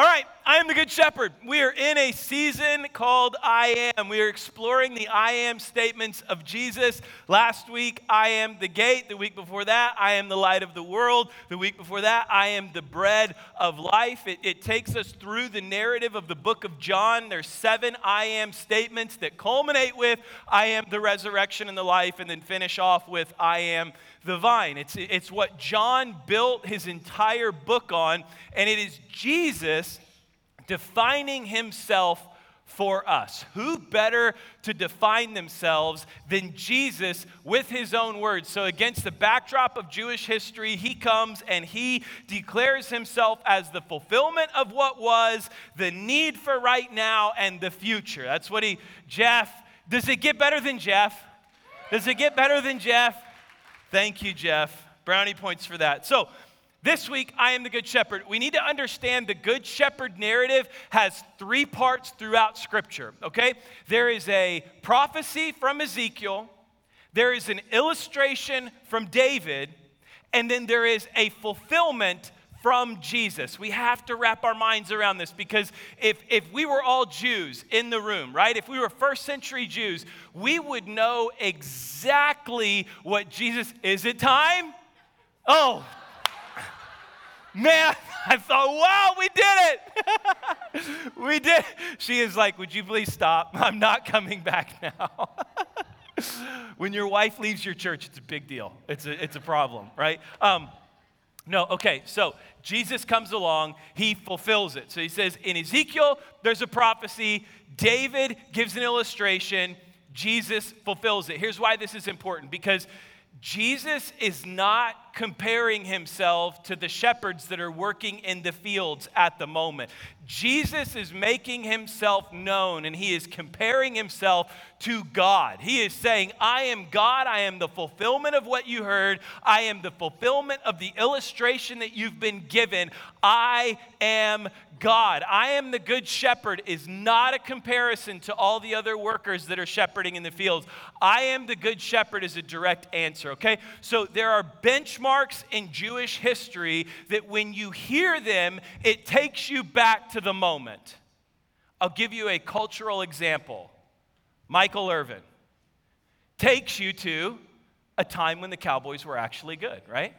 All right, I am the Good Shepherd. We are in a season called I Am. We are exploring the I Am statements of Jesus. Last week, I am the gate. The week before that, I am the light of the world. The week before that, I am the bread of life. It, it takes us through the narrative of the book of John. There's seven I Am statements that culminate with I am the resurrection and the life, and then finish off with I am the vine. It's, it's what John built his entire book on, and it is Jesus defining himself for us. Who better to define themselves than Jesus with his own words? So, against the backdrop of Jewish history, he comes and he declares himself as the fulfillment of what was, the need for right now, and the future. That's what he, Jeff, does it get better than Jeff? Does it get better than Jeff? Thank you, Jeff. Brownie points for that. So, this week, I am the Good Shepherd. We need to understand the Good Shepherd narrative has three parts throughout Scripture, okay? There is a prophecy from Ezekiel, there is an illustration from David, and then there is a fulfillment from Jesus. We have to wrap our minds around this because if, if we were all Jews in the room, right, if we were first century Jews, we would know exactly what Jesus is it time? Oh, man, I thought, wow, we did it. we did. She is like, would you please stop? I'm not coming back now. when your wife leaves your church, it's a big deal. It's a, it's a problem, right? Um, no, okay, so Jesus comes along, he fulfills it. So he says, in Ezekiel, there's a prophecy, David gives an illustration, Jesus fulfills it. Here's why this is important because Jesus is not comparing himself to the shepherds that are working in the fields at the moment. Jesus is making himself known and he is comparing himself to God. He is saying, I am God. I am the fulfillment of what you heard. I am the fulfillment of the illustration that you've been given. I am God. I am the good shepherd is not a comparison to all the other workers that are shepherding in the fields. I am the good shepherd is a direct answer, okay? So there are benchmarks in Jewish history that when you hear them, it takes you back to the moment. I'll give you a cultural example. Michael Irvin takes you to a time when the Cowboys were actually good, right?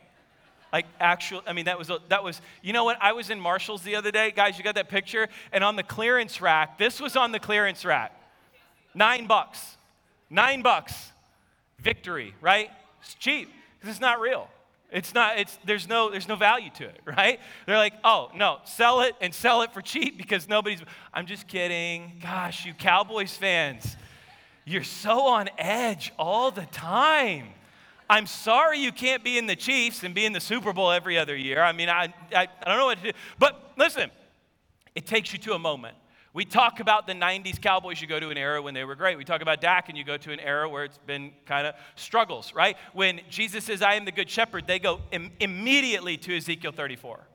Like actual, I mean, that was, that was, you know what? I was in Marshall's the other day. Guys, you got that picture? And on the clearance rack, this was on the clearance rack. Nine bucks. Nine bucks. Victory, right? It's cheap because it's not real. It's not, it's, there's, no, there's no value to it, right? They're like, oh, no, sell it and sell it for cheap because nobody's, I'm just kidding. Gosh, you Cowboys fans, you're so on edge all the time. I'm sorry you can't be in the Chiefs and be in the Super Bowl every other year. I mean, I, I, I don't know what to do. But listen, it takes you to a moment. We talk about the 90s Cowboys, you go to an era when they were great. We talk about Dak, and you go to an era where it's been kind of struggles, right? When Jesus says, I am the good shepherd, they go Im- immediately to Ezekiel 34.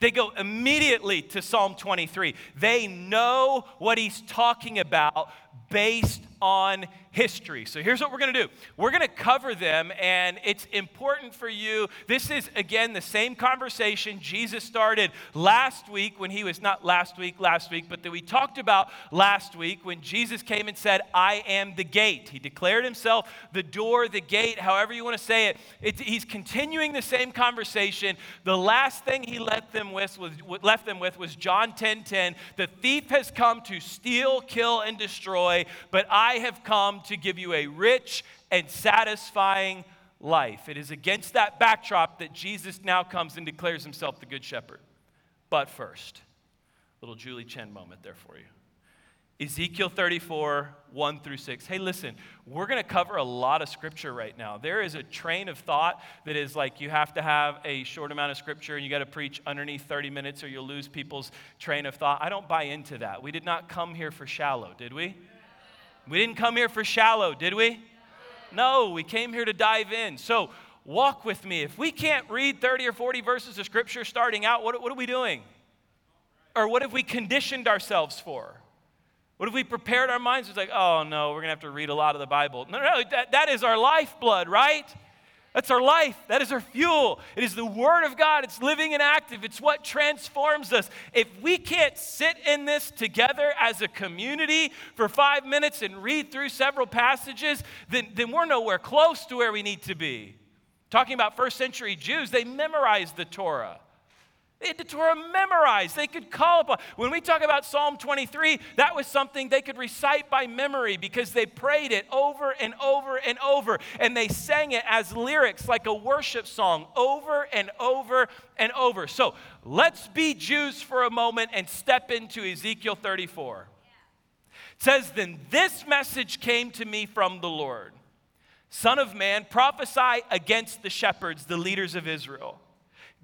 They go immediately to Psalm 23. They know what he's talking about based on history. So here's what we're going to do we're going to cover them, and it's important for you. This is, again, the same conversation Jesus started last week when he was not last week, last week, but that we talked about last week when Jesus came and said, I am the gate. He declared himself the door, the gate, however you want to say it. it he's continuing the same conversation. The last thing he left them with was, left them with was John 10 10. The thief has come to steal, kill, and destroy, but I have come to give you a rich and satisfying life. It is against that backdrop that Jesus now comes and declares himself the Good Shepherd. But first, little Julie Chen moment there for you. Ezekiel 34, 1 through 6. Hey, listen, we're going to cover a lot of scripture right now. There is a train of thought that is like you have to have a short amount of scripture and you got to preach underneath 30 minutes or you'll lose people's train of thought. I don't buy into that. We did not come here for shallow, did we? We didn't come here for shallow, did we? No, we came here to dive in. So walk with me. If we can't read 30 or 40 verses of scripture starting out, what, what are we doing? Or what have we conditioned ourselves for? What have we prepared our minds? It's like, oh no, we're going to have to read a lot of the Bible. No, no, that, that is our lifeblood, right? That's our life. That is our fuel. It is the Word of God. It's living and active. It's what transforms us. If we can't sit in this together as a community for five minutes and read through several passages, then, then we're nowhere close to where we need to be. Talking about first century Jews, they memorized the Torah. They had the Torah memorized. They could call upon. When we talk about Psalm 23, that was something they could recite by memory because they prayed it over and over and over. And they sang it as lyrics, like a worship song, over and over and over. So let's be Jews for a moment and step into Ezekiel 34. It says, Then this message came to me from the Lord Son of man, prophesy against the shepherds, the leaders of Israel.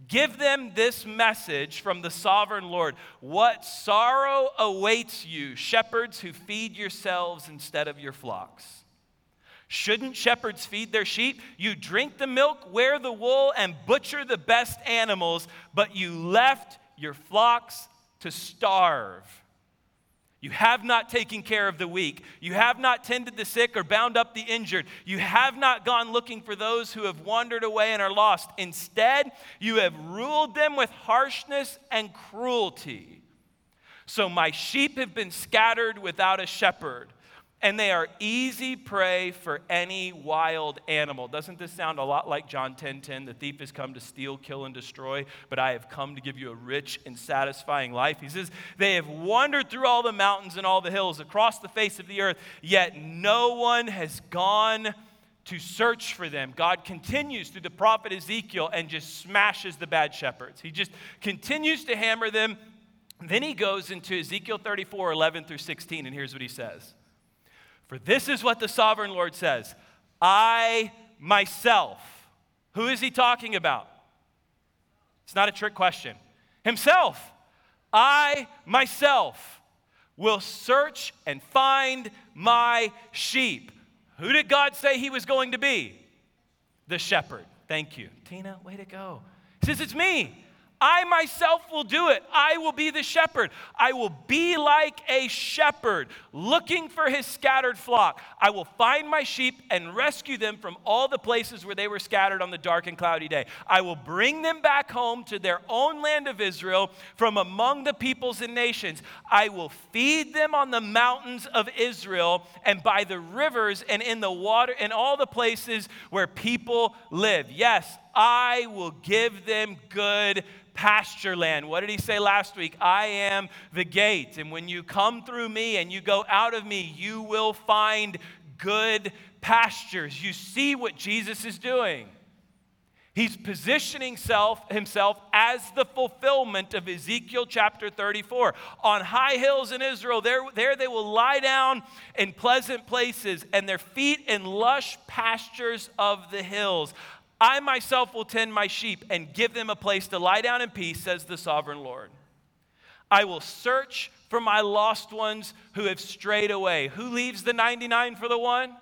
Give them this message from the sovereign Lord. What sorrow awaits you, shepherds who feed yourselves instead of your flocks? Shouldn't shepherds feed their sheep? You drink the milk, wear the wool, and butcher the best animals, but you left your flocks to starve. You have not taken care of the weak. You have not tended the sick or bound up the injured. You have not gone looking for those who have wandered away and are lost. Instead, you have ruled them with harshness and cruelty. So my sheep have been scattered without a shepherd and they are easy prey for any wild animal. Doesn't this sound a lot like John 10:10? 10, 10, the thief has come to steal, kill, and destroy, but I have come to give you a rich and satisfying life. He says, They have wandered through all the mountains and all the hills across the face of the earth, yet no one has gone to search for them. God continues through the prophet Ezekiel and just smashes the bad shepherds. He just continues to hammer them. Then he goes into Ezekiel 34, 11 through 16, and here's what he says. For this is what the sovereign Lord says I myself. Who is he talking about? It's not a trick question. Himself. I myself will search and find my sheep. Who did God say he was going to be? The shepherd. Thank you. Tina, way to go. He says, It's me. I myself will do it. I will be the shepherd. I will be like a shepherd looking for his scattered flock. I will find my sheep and rescue them from all the places where they were scattered on the dark and cloudy day. I will bring them back home to their own land of Israel from among the peoples and nations. I will feed them on the mountains of Israel and by the rivers and in the water and all the places where people live. Yes, I will give them good pasture land. What did he say last week? I am the gate. And when you come through me and you go out of me, you will find good pastures. You see what Jesus is doing. He's positioning self, himself as the fulfillment of Ezekiel chapter 34. On high hills in Israel, there, there they will lie down in pleasant places, and their feet in lush pastures of the hills. I myself will tend my sheep and give them a place to lie down in peace, says the sovereign Lord. I will search for my lost ones who have strayed away. Who leaves the 99 for the one?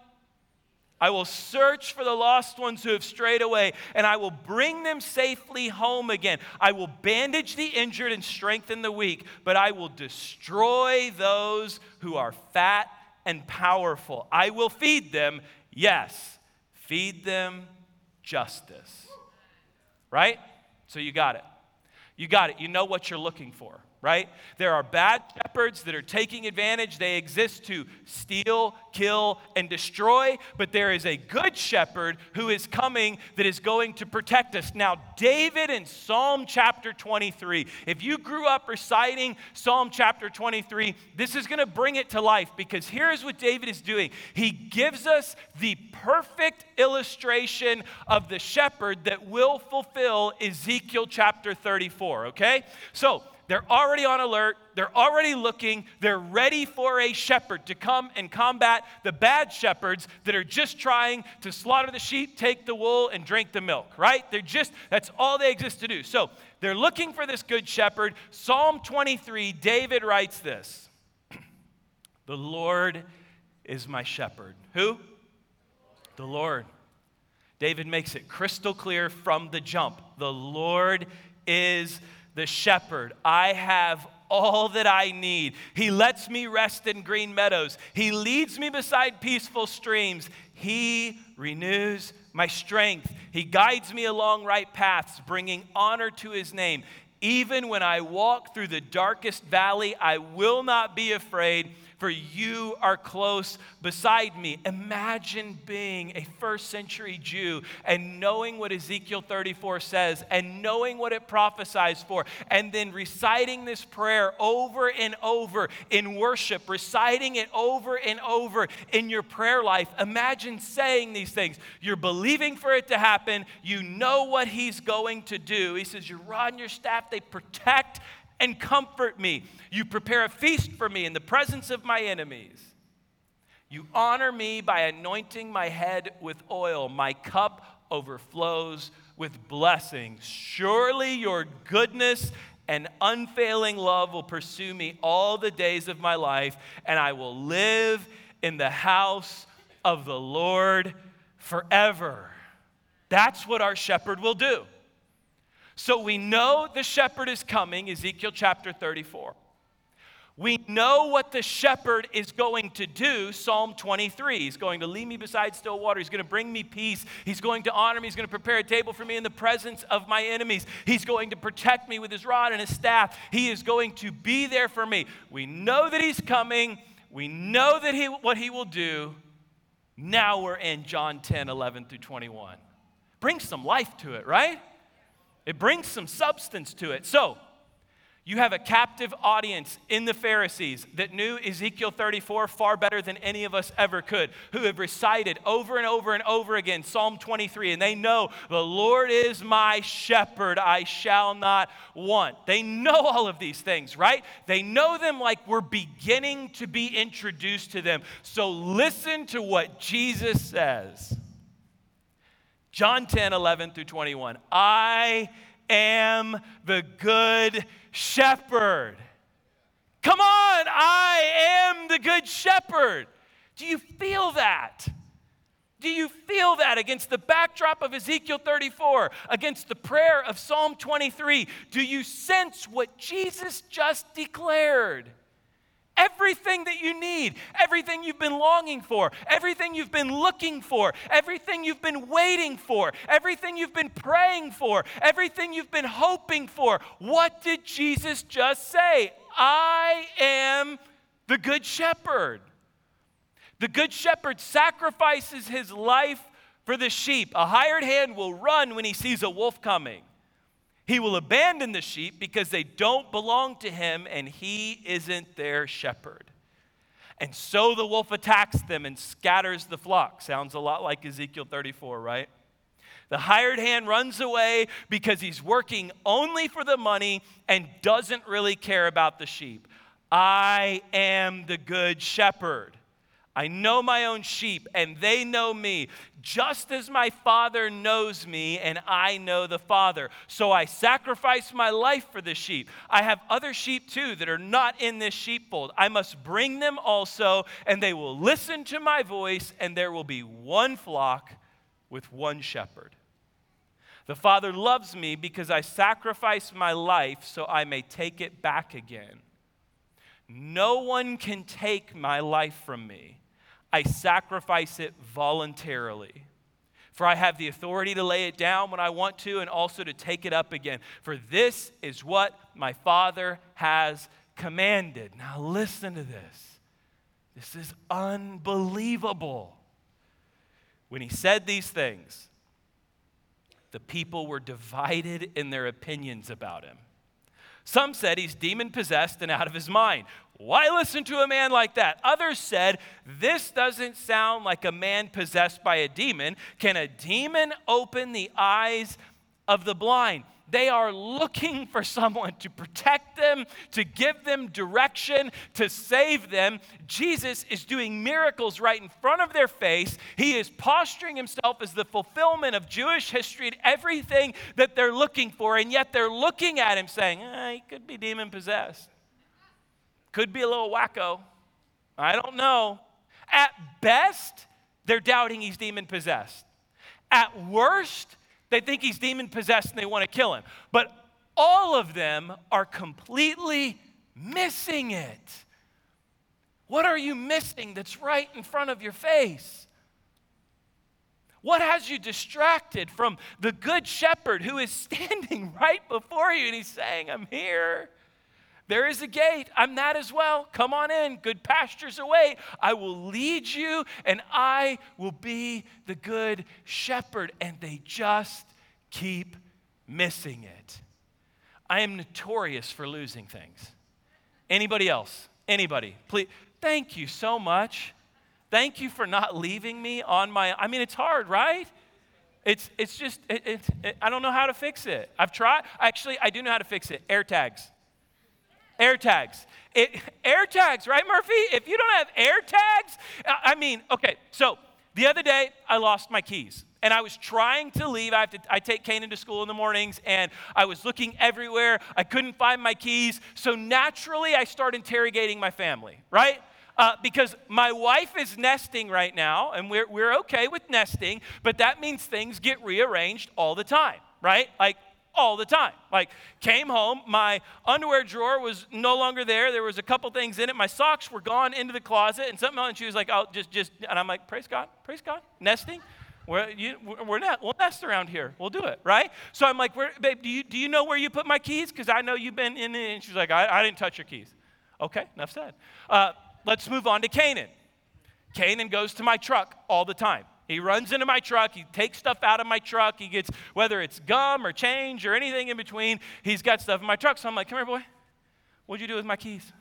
I will search for the lost ones who have strayed away, and I will bring them safely home again. I will bandage the injured and strengthen the weak, but I will destroy those who are fat and powerful. I will feed them, yes, feed them justice. Right? So you got it. You got it. You know what you're looking for right? There are bad shepherds that are taking advantage. They exist to steal, kill, and destroy, but there is a good shepherd who is coming that is going to protect us. Now, David in Psalm chapter 23, if you grew up reciting Psalm chapter 23, this is going to bring it to life because here's what David is doing. He gives us the perfect illustration of the shepherd that will fulfill Ezekiel chapter 34, okay? So, they're already on alert. They're already looking. They're ready for a shepherd to come and combat the bad shepherds that are just trying to slaughter the sheep, take the wool, and drink the milk, right? They're just, that's all they exist to do. So they're looking for this good shepherd. Psalm 23, David writes this The Lord is my shepherd. Who? The Lord. David makes it crystal clear from the jump. The Lord is the shepherd. I have all that I need. He lets me rest in green meadows. He leads me beside peaceful streams. He renews my strength. He guides me along right paths, bringing honor to his name. Even when I walk through the darkest valley, I will not be afraid for you are close beside me. Imagine being a first century Jew and knowing what Ezekiel 34 says and knowing what it prophesies for, and then reciting this prayer over and over in worship, reciting it over and over in your prayer life. Imagine saying these things. You're believing for it to happen, you know what He's going to do. He says, Your rod and your staff, they protect and comfort me. You prepare a feast for me in the presence of my enemies. You honor me by anointing my head with oil. My cup overflows with blessings. Surely your goodness and unfailing love will pursue me all the days of my life, and I will live in the house of the Lord forever. That's what our shepherd will do. So we know the shepherd is coming, Ezekiel chapter 34. We know what the shepherd is going to do, Psalm 23. He's going to lead me beside still water. He's going to bring me peace. He's going to honor me. He's going to prepare a table for me in the presence of my enemies. He's going to protect me with his rod and his staff. He is going to be there for me. We know that he's coming. We know that he, what he will do. Now we're in John 10, 11 through 21. Bring some life to it, right? It brings some substance to it. So, you have a captive audience in the Pharisees that knew Ezekiel 34 far better than any of us ever could, who have recited over and over and over again Psalm 23, and they know the Lord is my shepherd, I shall not want. They know all of these things, right? They know them like we're beginning to be introduced to them. So listen to what Jesus says. John 10, 11 through 21. I am the good shepherd. Come on, I am the good shepherd. Do you feel that? Do you feel that against the backdrop of Ezekiel 34, against the prayer of Psalm 23? Do you sense what Jesus just declared? Everything that you need, everything you've been longing for, everything you've been looking for, everything you've been waiting for, everything you've been praying for, everything you've been hoping for. What did Jesus just say? I am the Good Shepherd. The Good Shepherd sacrifices his life for the sheep. A hired hand will run when he sees a wolf coming. He will abandon the sheep because they don't belong to him and he isn't their shepherd. And so the wolf attacks them and scatters the flock. Sounds a lot like Ezekiel 34, right? The hired hand runs away because he's working only for the money and doesn't really care about the sheep. I am the good shepherd. I know my own sheep, and they know me, just as my Father knows me, and I know the Father. So I sacrifice my life for the sheep. I have other sheep too that are not in this sheepfold. I must bring them also, and they will listen to my voice, and there will be one flock with one shepherd. The Father loves me because I sacrifice my life so I may take it back again. No one can take my life from me. I sacrifice it voluntarily. For I have the authority to lay it down when I want to and also to take it up again. For this is what my Father has commanded. Now, listen to this. This is unbelievable. When he said these things, the people were divided in their opinions about him. Some said he's demon possessed and out of his mind. Why listen to a man like that? Others said, This doesn't sound like a man possessed by a demon. Can a demon open the eyes of the blind? They are looking for someone to protect them, to give them direction, to save them. Jesus is doing miracles right in front of their face. He is posturing himself as the fulfillment of Jewish history and everything that they're looking for, and yet they're looking at him saying, eh, He could be demon possessed. Could be a little wacko. I don't know. At best, they're doubting he's demon possessed. At worst, they think he's demon possessed and they want to kill him. But all of them are completely missing it? What are you missing that's right in front of your face? What has you distracted from the good shepherd who is standing right before you and he's saying, I'm here? There is a gate. I'm that as well. Come on in. Good pastures await. I will lead you and I will be the good shepherd. And they just keep missing it. I am notorious for losing things. Anybody else? Anybody? Please. Thank you so much. Thank you for not leaving me on my I mean it's hard, right? It's it's just it, it, it, I don't know how to fix it. I've tried. Actually, I do know how to fix it. Air tags. Air tags. It, air tags, right, Murphy? If you don't have air tags, I mean, okay, so the other day I lost my keys and I was trying to leave. I, have to, I take Canaan to school in the mornings, and I was looking everywhere. I couldn't find my keys. So naturally, I start interrogating my family, right? Uh, because my wife is nesting right now, and we're, we're okay with nesting, but that means things get rearranged all the time, right? Like all the time. Like, came home, my underwear drawer was no longer there. There was a couple things in it. My socks were gone into the closet, and something else. And she was like, "Oh, just, just," and I'm like, "Praise God, praise God, nesting." We're, you, we're not, we'll nest around here. We'll do it, right? So I'm like, babe, do you, do you know where you put my keys? Because I know you've been in it. And she's like, I, I didn't touch your keys. Okay, enough said. Uh, let's move on to Canaan. Canaan goes to my truck all the time. He runs into my truck. He takes stuff out of my truck. He gets, whether it's gum or change or anything in between, he's got stuff in my truck. So I'm like, come here, boy. What'd you do with my keys?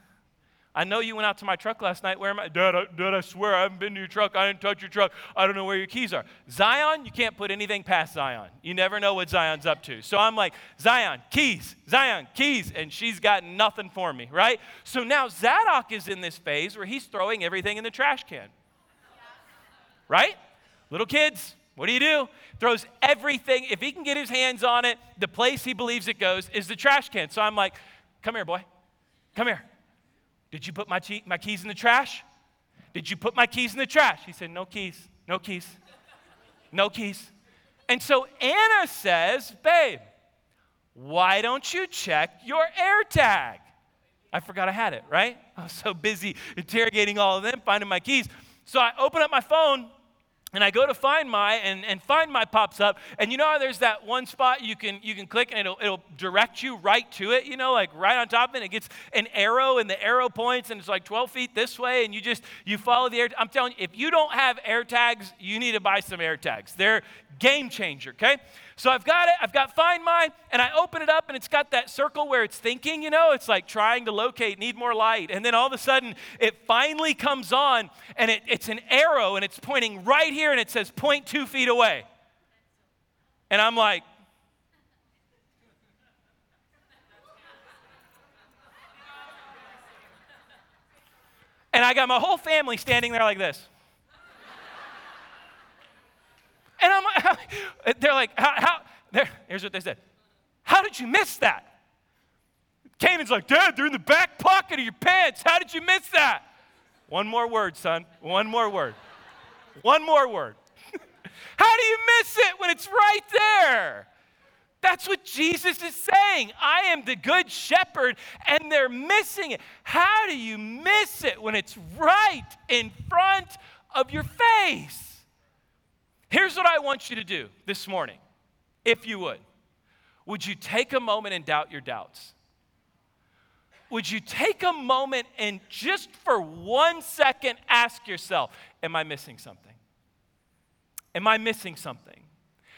I know you went out to my truck last night. Where am I? Dad, I, Dad, I swear I haven't been to your truck. I didn't touch your truck. I don't know where your keys are. Zion, you can't put anything past Zion. You never know what Zion's up to. So I'm like, Zion, keys, Zion, keys. And she's got nothing for me, right? So now Zadok is in this phase where he's throwing everything in the trash can. Right? Little kids, what do you do? Throws everything. If he can get his hands on it, the place he believes it goes is the trash can. So I'm like, come here, boy. Come here. Did you put my, my keys in the trash? Did you put my keys in the trash? He said, No keys, no keys, no keys. And so Anna says, Babe, why don't you check your air tag? I forgot I had it, right? I was so busy interrogating all of them, finding my keys. So I open up my phone and I go to Find My, and, and Find My pops up. And you know there's that one spot you can, you can click and it'll, it'll direct you right to it, you know, like right on top of it. It gets an arrow, and the arrow points, and it's like 12 feet this way, and you just, you follow the air. I'm telling you, if you don't have air tags, you need to buy some air tags. They're game changer, okay? So I've got it, I've got Find My, and I open it up, and it's got that circle where it's thinking, you know, it's like trying to locate, need more light. And then all of a sudden, it finally comes on, and it, it's an arrow, and it's pointing right here, and it says 0.2 feet away. And I'm like, And I got my whole family standing there like this. And I'm like, they're like, how, how? here's what they said. How did you miss that? Canaan's like, Dad, they're in the back pocket of your pants. How did you miss that? One more word, son. One more word. One more word. How do you miss it when it's right there? That's what Jesus is saying. I am the good shepherd, and they're missing it. How do you miss it when it's right in front of your face? Here's what I want you to do this morning, if you would. Would you take a moment and doubt your doubts? Would you take a moment and just for one second ask yourself, Am I missing something? Am I missing something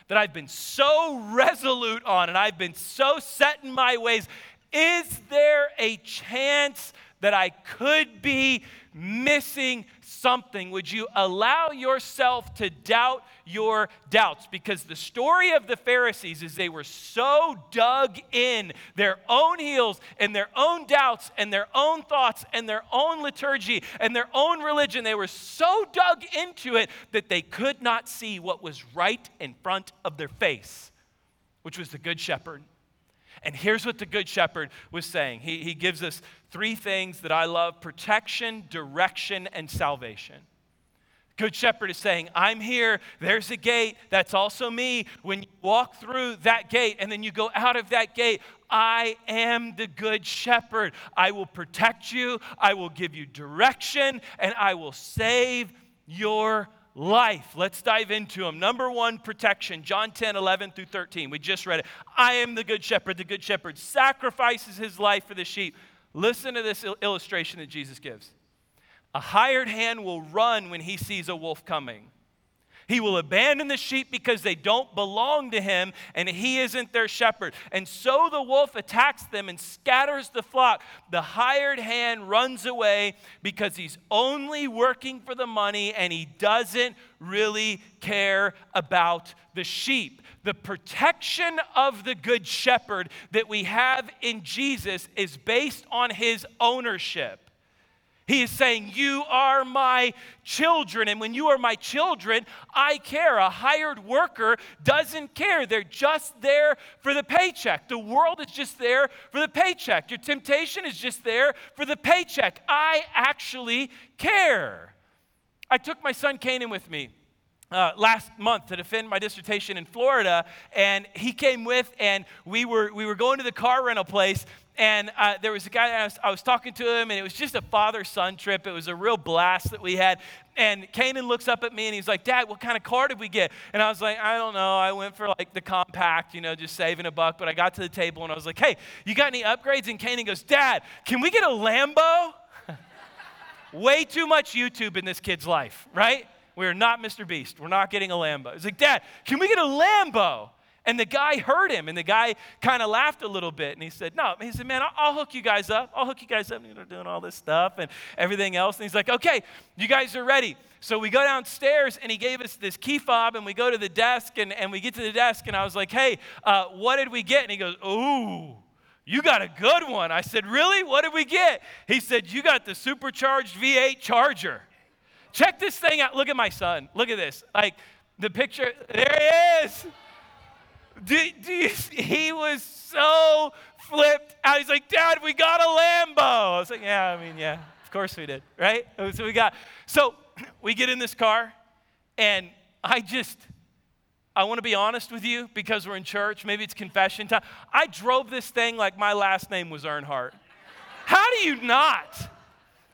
that I've been so resolute on and I've been so set in my ways? Is there a chance that I could be missing something, would you allow yourself to doubt your doubts? Because the story of the Pharisees is they were so dug in their own heels and their own doubts and their own thoughts and their own liturgy and their own religion. They were so dug into it that they could not see what was right in front of their face, which was the Good Shepherd. And here's what the Good Shepherd was saying he, he gives us three things that I love protection, direction, and salvation. Good Shepherd is saying, I'm here, there's a gate, that's also me. When you walk through that gate and then you go out of that gate, I am the good shepherd. I will protect you, I will give you direction, and I will save your life. Let's dive into them. Number one, protection. John 10, 11 through 13. We just read it. I am the good shepherd. The good shepherd sacrifices his life for the sheep. Listen to this illustration that Jesus gives. A hired hand will run when he sees a wolf coming. He will abandon the sheep because they don't belong to him and he isn't their shepherd. And so the wolf attacks them and scatters the flock. The hired hand runs away because he's only working for the money and he doesn't really care about the sheep. The protection of the good shepherd that we have in Jesus is based on his ownership. He is saying, You are my children. And when you are my children, I care. A hired worker doesn't care. They're just there for the paycheck. The world is just there for the paycheck. Your temptation is just there for the paycheck. I actually care. I took my son Canaan with me. Uh, last month to defend my dissertation in Florida, and he came with, and we were we were going to the car rental place, and uh, there was a guy, I was, I was, talking to him, and it was just a father son trip. It was a real blast that we had. And Canaan looks up at me and he's like, Dad, what kind of car did we get? And I was like, I don't know. I went for like the compact, you know, just saving a buck. But I got to the table and I was like, Hey, you got any upgrades? And Canaan goes, Dad, can we get a Lambo? Way too much YouTube in this kid's life, right? We're not Mr. Beast. We're not getting a Lambo. He's like, Dad, can we get a Lambo? And the guy heard him, and the guy kind of laughed a little bit, and he said, "No." He said, "Man, I'll, I'll, hook you guys up. I'll hook you guys up." And you know, doing all this stuff and everything else. And he's like, "Okay, you guys are ready." So we go downstairs, and he gave us this key fob, and we go to the desk, and, and we get to the desk, and I was like, "Hey, uh, what did we get?" And he goes, "Ooh." You got a good one. I said, Really? What did we get? He said, You got the supercharged V8 Charger. Check this thing out. Look at my son. Look at this. Like the picture, there he is. Do, do he was so flipped out. He's like, Dad, we got a Lambo. I was like, Yeah, I mean, yeah, of course we did, right? So we got, so we get in this car, and I just, I want to be honest with you because we're in church. Maybe it's confession time. I drove this thing like my last name was Earnhardt. How do you not?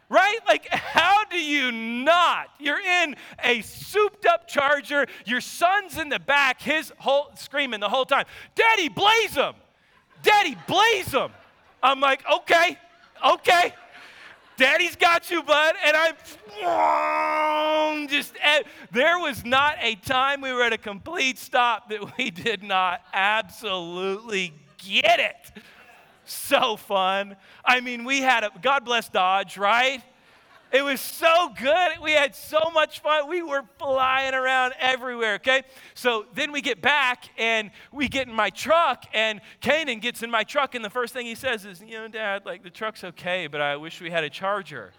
Right? Like, how do you not? You're in a souped up charger, your son's in the back, his whole screaming the whole time, Daddy, blaze him! Daddy, blaze him! I'm like, okay, okay. Daddy's got you, bud. And I'm just, eh, there was not a time we were at a complete stop that we did not absolutely get it so fun. I mean, we had a, God bless Dodge, right? It was so good. We had so much fun. We were flying around everywhere, okay? So then we get back and we get in my truck, and Canaan gets in my truck, and the first thing he says is, You know, Dad, like the truck's okay, but I wish we had a charger.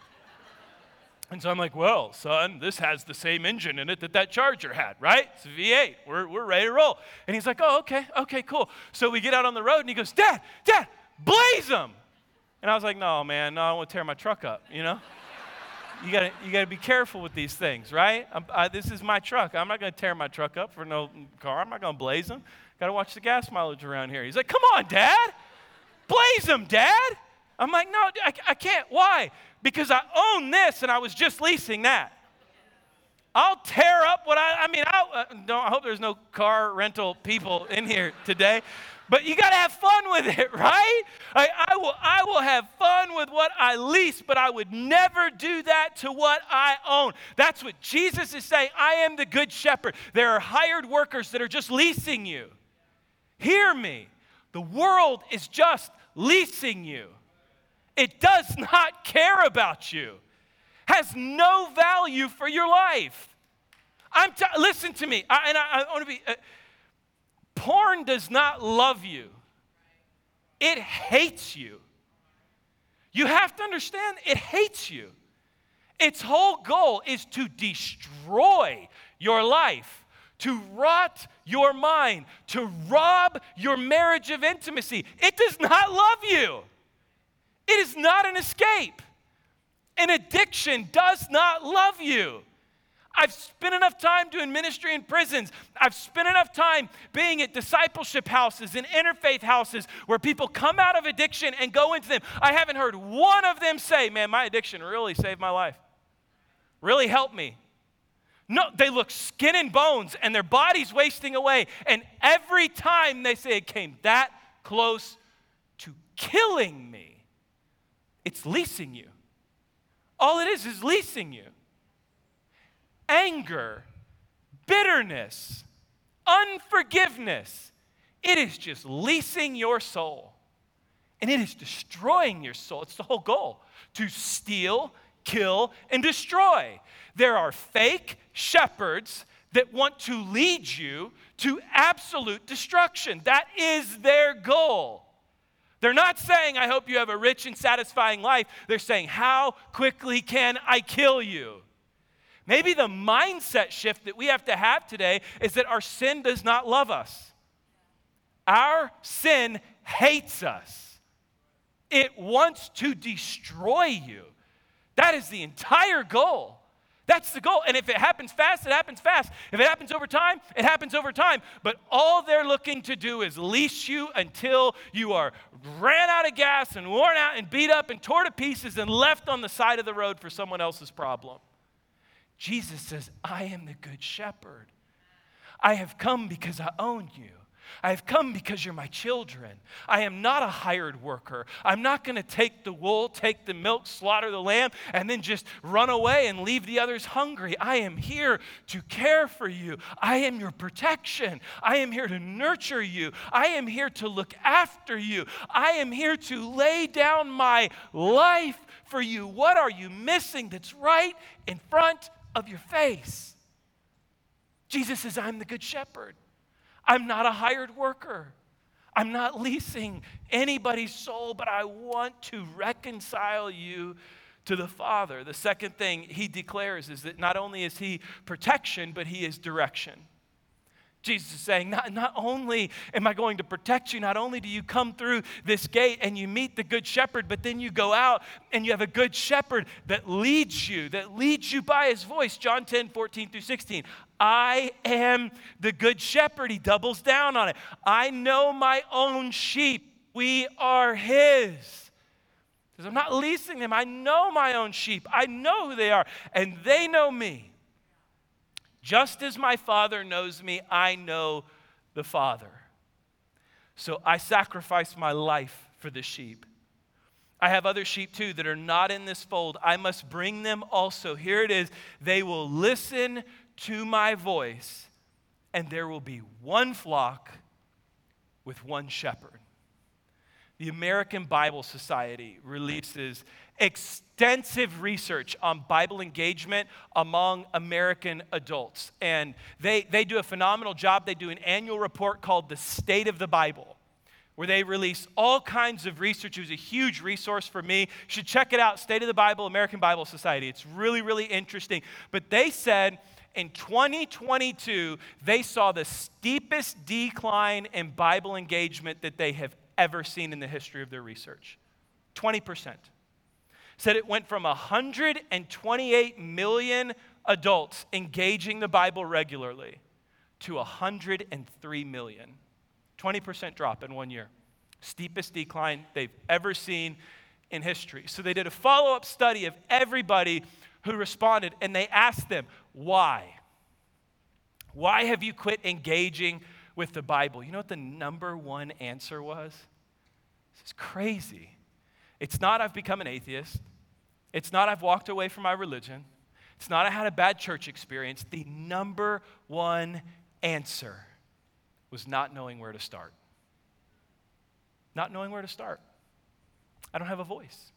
And so I'm like, Well, son, this has the same engine in it that that charger had, right? It's a V8. We're, we're ready to roll. And he's like, Oh, okay, okay, cool. So we get out on the road, and he goes, Dad, Dad, blaze them. And I was like, no, man, no, I want to tear my truck up, you know? you gotta, you gotta be careful with these things, right? I, this is my truck. I'm not gonna tear my truck up for no car. I'm not gonna blaze them. Gotta watch the gas mileage around here. He's like, come on, Dad. Blaze them, Dad. I'm like, no, I, I can't. Why? Because I own this and I was just leasing that. I'll tear up what I, I mean, I, uh, don't, I hope there's no car rental people in here today. But you got to have fun with it, right? I, I, will, I will have fun with what I lease, but I would never do that to what I own. That's what Jesus is saying. I am the good shepherd. There are hired workers that are just leasing you. Hear me. The world is just leasing you, it does not care about you, has no value for your life. I'm t- listen to me, I, and I, I want to be. Uh, Porn does not love you, it hates you. You have to understand, it hates you. Its whole goal is to destroy your life, to rot your mind, to rob your marriage of intimacy. It does not love you. It is not an escape. An addiction does not love you. I've spent enough time doing ministry in prisons. I've spent enough time being at discipleship houses and interfaith houses where people come out of addiction and go into them. I haven't heard one of them say, Man, my addiction really saved my life, really helped me. No, they look skin and bones and their body's wasting away. And every time they say it came that close to killing me, it's leasing you. All it is is leasing you. Anger, bitterness, unforgiveness, it is just leasing your soul. And it is destroying your soul. It's the whole goal to steal, kill, and destroy. There are fake shepherds that want to lead you to absolute destruction. That is their goal. They're not saying, I hope you have a rich and satisfying life. They're saying, How quickly can I kill you? Maybe the mindset shift that we have to have today is that our sin does not love us. Our sin hates us, it wants to destroy you. That is the entire goal. That's the goal. And if it happens fast, it happens fast. If it happens over time, it happens over time. But all they're looking to do is leash you until you are ran out of gas and worn out and beat up and tore to pieces and left on the side of the road for someone else's problem. Jesus says, I am the good shepherd. I have come because I own you. I have come because you're my children. I am not a hired worker. I'm not going to take the wool, take the milk, slaughter the lamb, and then just run away and leave the others hungry. I am here to care for you. I am your protection. I am here to nurture you. I am here to look after you. I am here to lay down my life for you. What are you missing that's right in front of your face? Jesus says, I'm the good shepherd. I'm not a hired worker. I'm not leasing anybody's soul, but I want to reconcile you to the Father. The second thing he declares is that not only is he protection, but he is direction. Jesus is saying, not, not only am I going to protect you, not only do you come through this gate and you meet the good shepherd, but then you go out and you have a good shepherd that leads you, that leads you by his voice. John 10, 14 through 16. I am the good shepherd. He doubles down on it. I know my own sheep. We are his. Because I'm not leasing them. I know my own sheep. I know who they are, and they know me. Just as my Father knows me, I know the Father. So I sacrifice my life for the sheep. I have other sheep too that are not in this fold. I must bring them also. Here it is. They will listen to my voice, and there will be one flock with one shepherd. The American Bible Society releases extensive research on Bible engagement among American adults. And they, they do a phenomenal job. They do an annual report called The State of the Bible, where they release all kinds of research. It was a huge resource for me. You should check it out State of the Bible, American Bible Society. It's really, really interesting. But they said, in 2022, they saw the steepest decline in Bible engagement that they have ever seen in the history of their research 20% said it went from 128 million adults engaging the Bible regularly to 103 million. 20% drop in one year. Steepest decline they've ever seen in history. So they did a follow up study of everybody who responded and they asked them, why? Why have you quit engaging with the Bible? You know what the number one answer was? This is crazy. It's not I've become an atheist. It's not I've walked away from my religion. It's not I had a bad church experience. The number one answer was not knowing where to start. Not knowing where to start. I don't have a voice.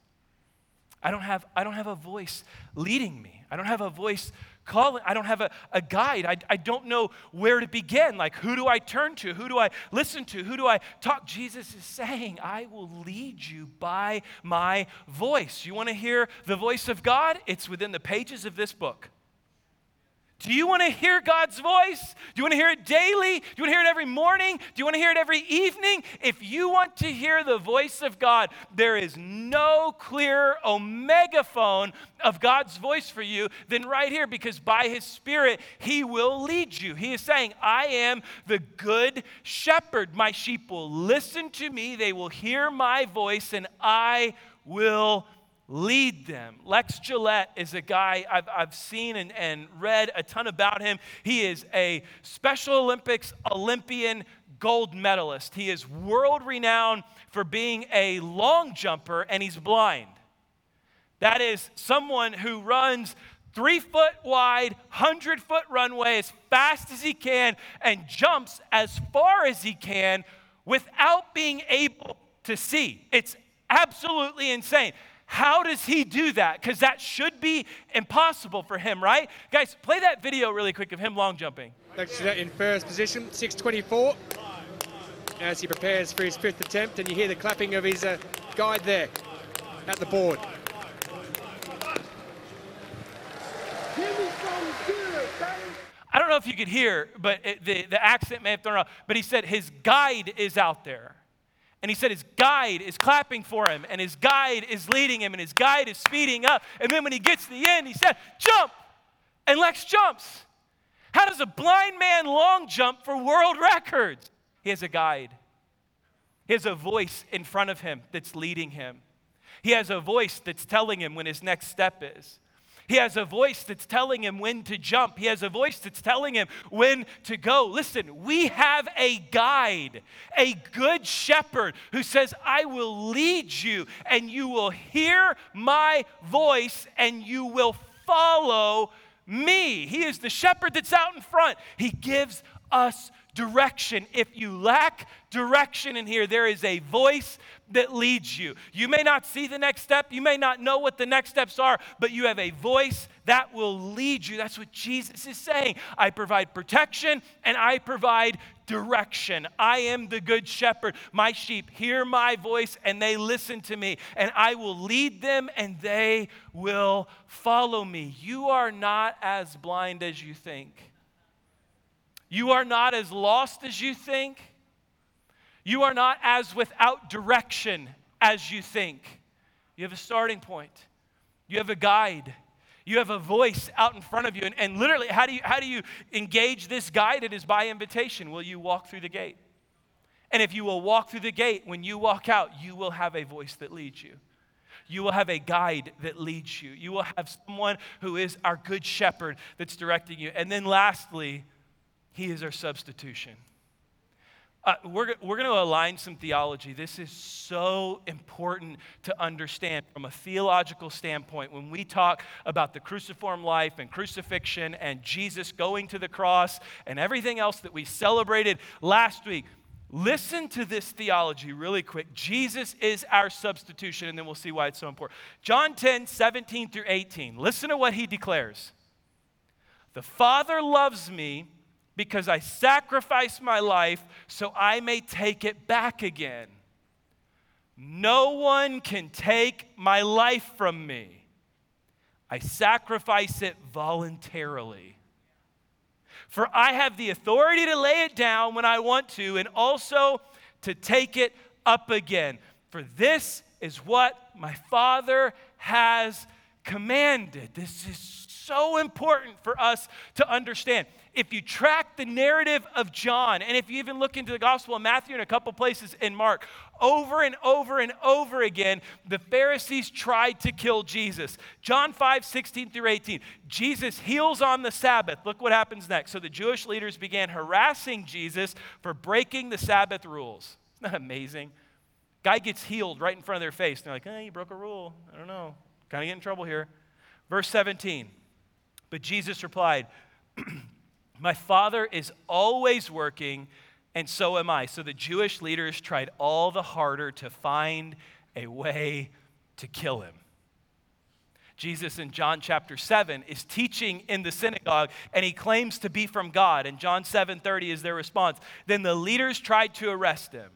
I don't have, I don't have a voice leading me. I don't have a voice calling. I don't have a, a guide. I, I don't know where to begin. Like, who do I turn to? Who do I listen to? Who do I talk? Jesus is saying, I will lead you by my voice. You want to hear the voice of God? It's within the pages of this book. Do you want to hear God's voice? Do you want to hear it daily? Do you want to hear it every morning? Do you want to hear it every evening? If you want to hear the voice of God, there is no clearer megaphone of God's voice for you than right here because by His Spirit, He will lead you. He is saying, I am the good shepherd. My sheep will listen to me, they will hear my voice, and I will lead them. Lex Gillette is a guy I've, I've seen and, and read a ton about him. He is a Special Olympics Olympian gold medalist. He is world renowned for being a long jumper, and he's blind. That is someone who runs three foot wide, 100 foot runway as fast as he can and jumps as far as he can without being able to see. It's absolutely insane. How does he do that? Because that should be impossible for him, right? Guys, play that video really quick of him long jumping. In first position, 624, as he prepares for his fifth attempt, and you hear the clapping of his uh, guide there at the board. I don't know if you could hear, but it, the, the accent may have thrown off, but he said his guide is out there. And he said his guide is clapping for him, and his guide is leading him, and his guide is speeding up. And then when he gets to the end, he said, Jump! And Lex jumps. How does a blind man long jump for world records? He has a guide, he has a voice in front of him that's leading him. He has a voice that's telling him when his next step is. He has a voice that's telling him when to jump. He has a voice that's telling him when to go. Listen, we have a guide, a good shepherd who says, I will lead you and you will hear my voice and you will follow me. He is the shepherd that's out in front. He gives us direction. If you lack direction in here, there is a voice that leads you. You may not see the next step, you may not know what the next steps are, but you have a voice that will lead you. That's what Jesus is saying. I provide protection and I provide direction. I am the good shepherd. My sheep hear my voice and they listen to me, and I will lead them and they will follow me. You are not as blind as you think. You are not as lost as you think. You are not as without direction as you think. You have a starting point, you have a guide. You have a voice out in front of you. And, and literally, how do, you, how do you engage this guide? It is by invitation. Will you walk through the gate? And if you will walk through the gate, when you walk out, you will have a voice that leads you. You will have a guide that leads you. You will have someone who is our good shepherd that's directing you. And then lastly, he is our substitution. Uh, we're, we're going to align some theology. This is so important to understand from a theological standpoint. When we talk about the cruciform life and crucifixion and Jesus going to the cross and everything else that we celebrated last week, listen to this theology really quick. Jesus is our substitution, and then we'll see why it's so important. John 10, 17 through 18. Listen to what he declares The Father loves me because I sacrifice my life so I may take it back again. No one can take my life from me. I sacrifice it voluntarily. For I have the authority to lay it down when I want to and also to take it up again. For this is what my Father has commanded. This is so important for us to understand if you track the narrative of John, and if you even look into the Gospel of Matthew and a couple places in Mark, over and over and over again, the Pharisees tried to kill Jesus. John 5, 16 through 18. Jesus heals on the Sabbath. Look what happens next. So the Jewish leaders began harassing Jesus for breaking the Sabbath rules. Isn't that amazing? Guy gets healed right in front of their face. They're like, hey, you broke a rule. I don't know. Kind of get in trouble here. Verse 17. But Jesus replied, My Father is always working, and so am I. So the Jewish leaders tried all the harder to find a way to kill him. Jesus in John chapter 7 is teaching in the synagogue and he claims to be from God and John 7:30 is their response. Then the leaders tried to arrest him,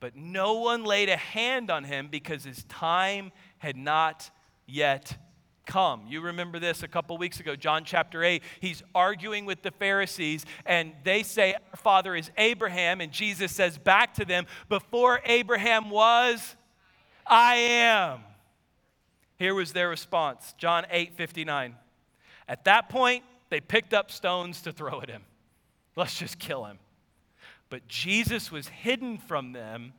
but no one laid a hand on him because his time had not yet come. You remember this a couple weeks ago, John chapter 8. He's arguing with the Pharisees, and they say, Our father is Abraham. And Jesus says back to them, Before Abraham was, I am. Here was their response John 8 59. At that point, they picked up stones to throw at him. Let's just kill him. But Jesus was hidden from them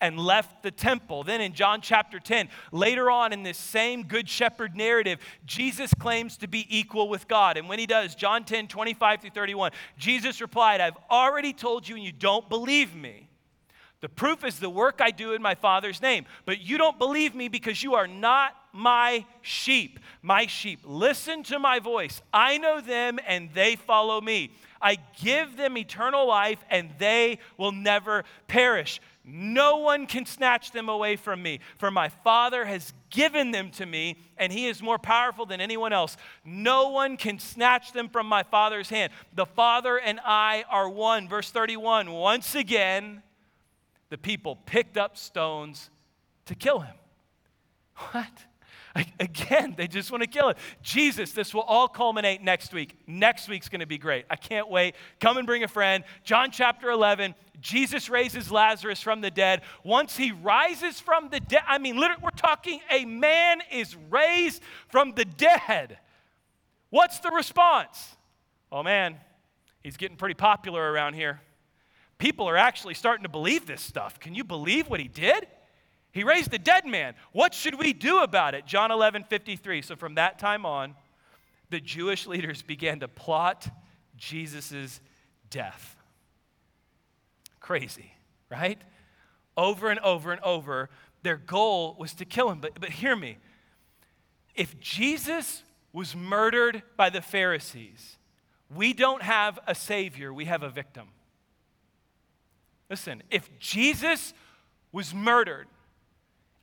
and left the temple. Then in John chapter 10, later on in this same Good Shepherd narrative, Jesus claims to be equal with God. And when he does, John 10, 25 through 31, Jesus replied, I've already told you and you don't believe me. The proof is the work I do in my Father's name. But you don't believe me because you are not my sheep. My sheep listen to my voice. I know them and they follow me. I give them eternal life and they will never perish. No one can snatch them away from me, for my Father has given them to me, and He is more powerful than anyone else. No one can snatch them from my Father's hand. The Father and I are one. Verse 31 Once again, the people picked up stones to kill him. What? Again, they just want to kill it. Jesus, this will all culminate next week. Next week's going to be great. I can't wait. Come and bring a friend. John chapter 11, Jesus raises Lazarus from the dead. Once he rises from the dead, I mean, literally, we're talking a man is raised from the dead. What's the response? Oh man, he's getting pretty popular around here. People are actually starting to believe this stuff. Can you believe what he did? He raised a dead man. What should we do about it? John 11, 53. So from that time on, the Jewish leaders began to plot Jesus' death. Crazy, right? Over and over and over, their goal was to kill him. But, but hear me if Jesus was murdered by the Pharisees, we don't have a savior, we have a victim. Listen, if Jesus was murdered,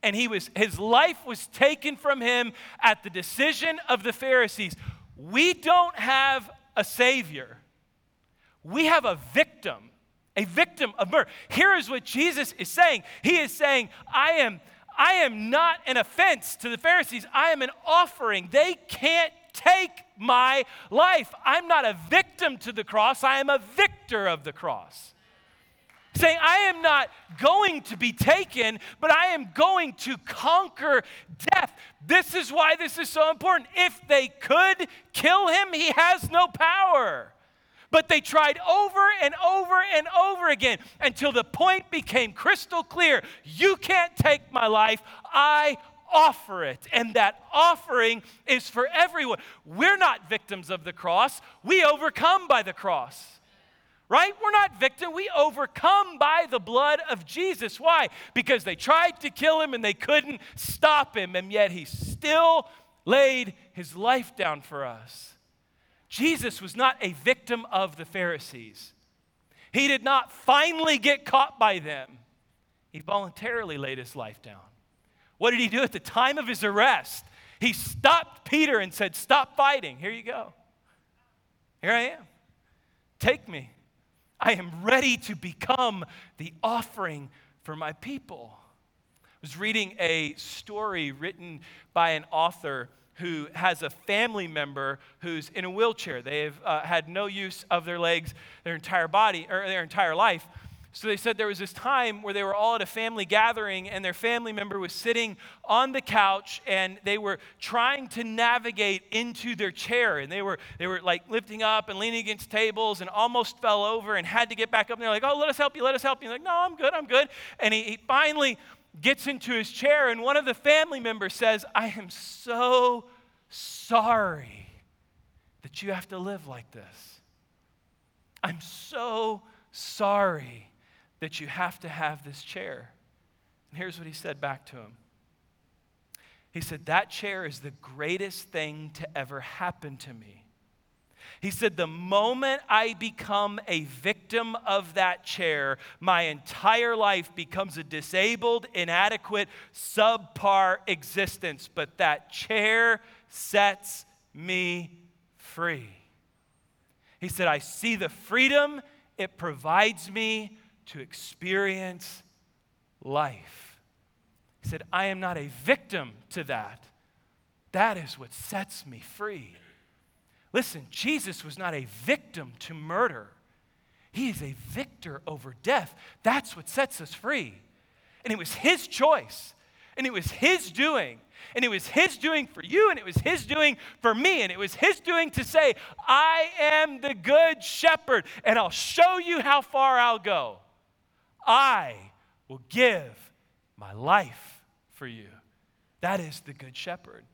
and he was, his life was taken from him at the decision of the Pharisees. We don't have a Savior, we have a victim, a victim of murder. Here is what Jesus is saying He is saying, I am. I am not an offense to the Pharisees. I am an offering. They can't take my life. I'm not a victim to the cross. I am a victor of the cross saying, I am not going to be taken, but I am going to conquer death. This is why this is so important. If they could kill him, he has no power. But they tried over and over and over again until the point became crystal clear you can't take my life, I offer it. And that offering is for everyone. We're not victims of the cross, we overcome by the cross right? We're not victim. We overcome by the blood of Jesus. Why? Because they tried to kill him and they couldn't stop him, and yet he still laid his life down for us. Jesus was not a victim of the Pharisees. He did not finally get caught by them. He voluntarily laid his life down. What did he do at the time of his arrest? He stopped Peter and said, Stop fighting. Here you go. Here I am. Take me. I am ready to become the offering for my people. I was reading a story written by an author who has a family member who's in a wheelchair. They've uh, had no use of their legs their entire body or their entire life. So they said there was this time where they were all at a family gathering and their family member was sitting on the couch and they were trying to navigate into their chair and they were they were like lifting up and leaning against tables and almost fell over and had to get back up and they're like, "Oh, let us help you. Let us help you." And like, "No, I'm good. I'm good." And he, he finally gets into his chair and one of the family members says, "I am so sorry that you have to live like this. I'm so sorry." That you have to have this chair. And here's what he said back to him He said, That chair is the greatest thing to ever happen to me. He said, The moment I become a victim of that chair, my entire life becomes a disabled, inadequate, subpar existence. But that chair sets me free. He said, I see the freedom it provides me to experience life. He said, I am not a victim to that. That is what sets me free. Listen, Jesus was not a victim to murder, he is a victor over death. That's what sets us free. And it was his choice, and it was his doing. And it was his doing for you, and it was his doing for me, and it was his doing to say, I am the good shepherd, and I'll show you how far I'll go. I will give my life for you. That is the good shepherd.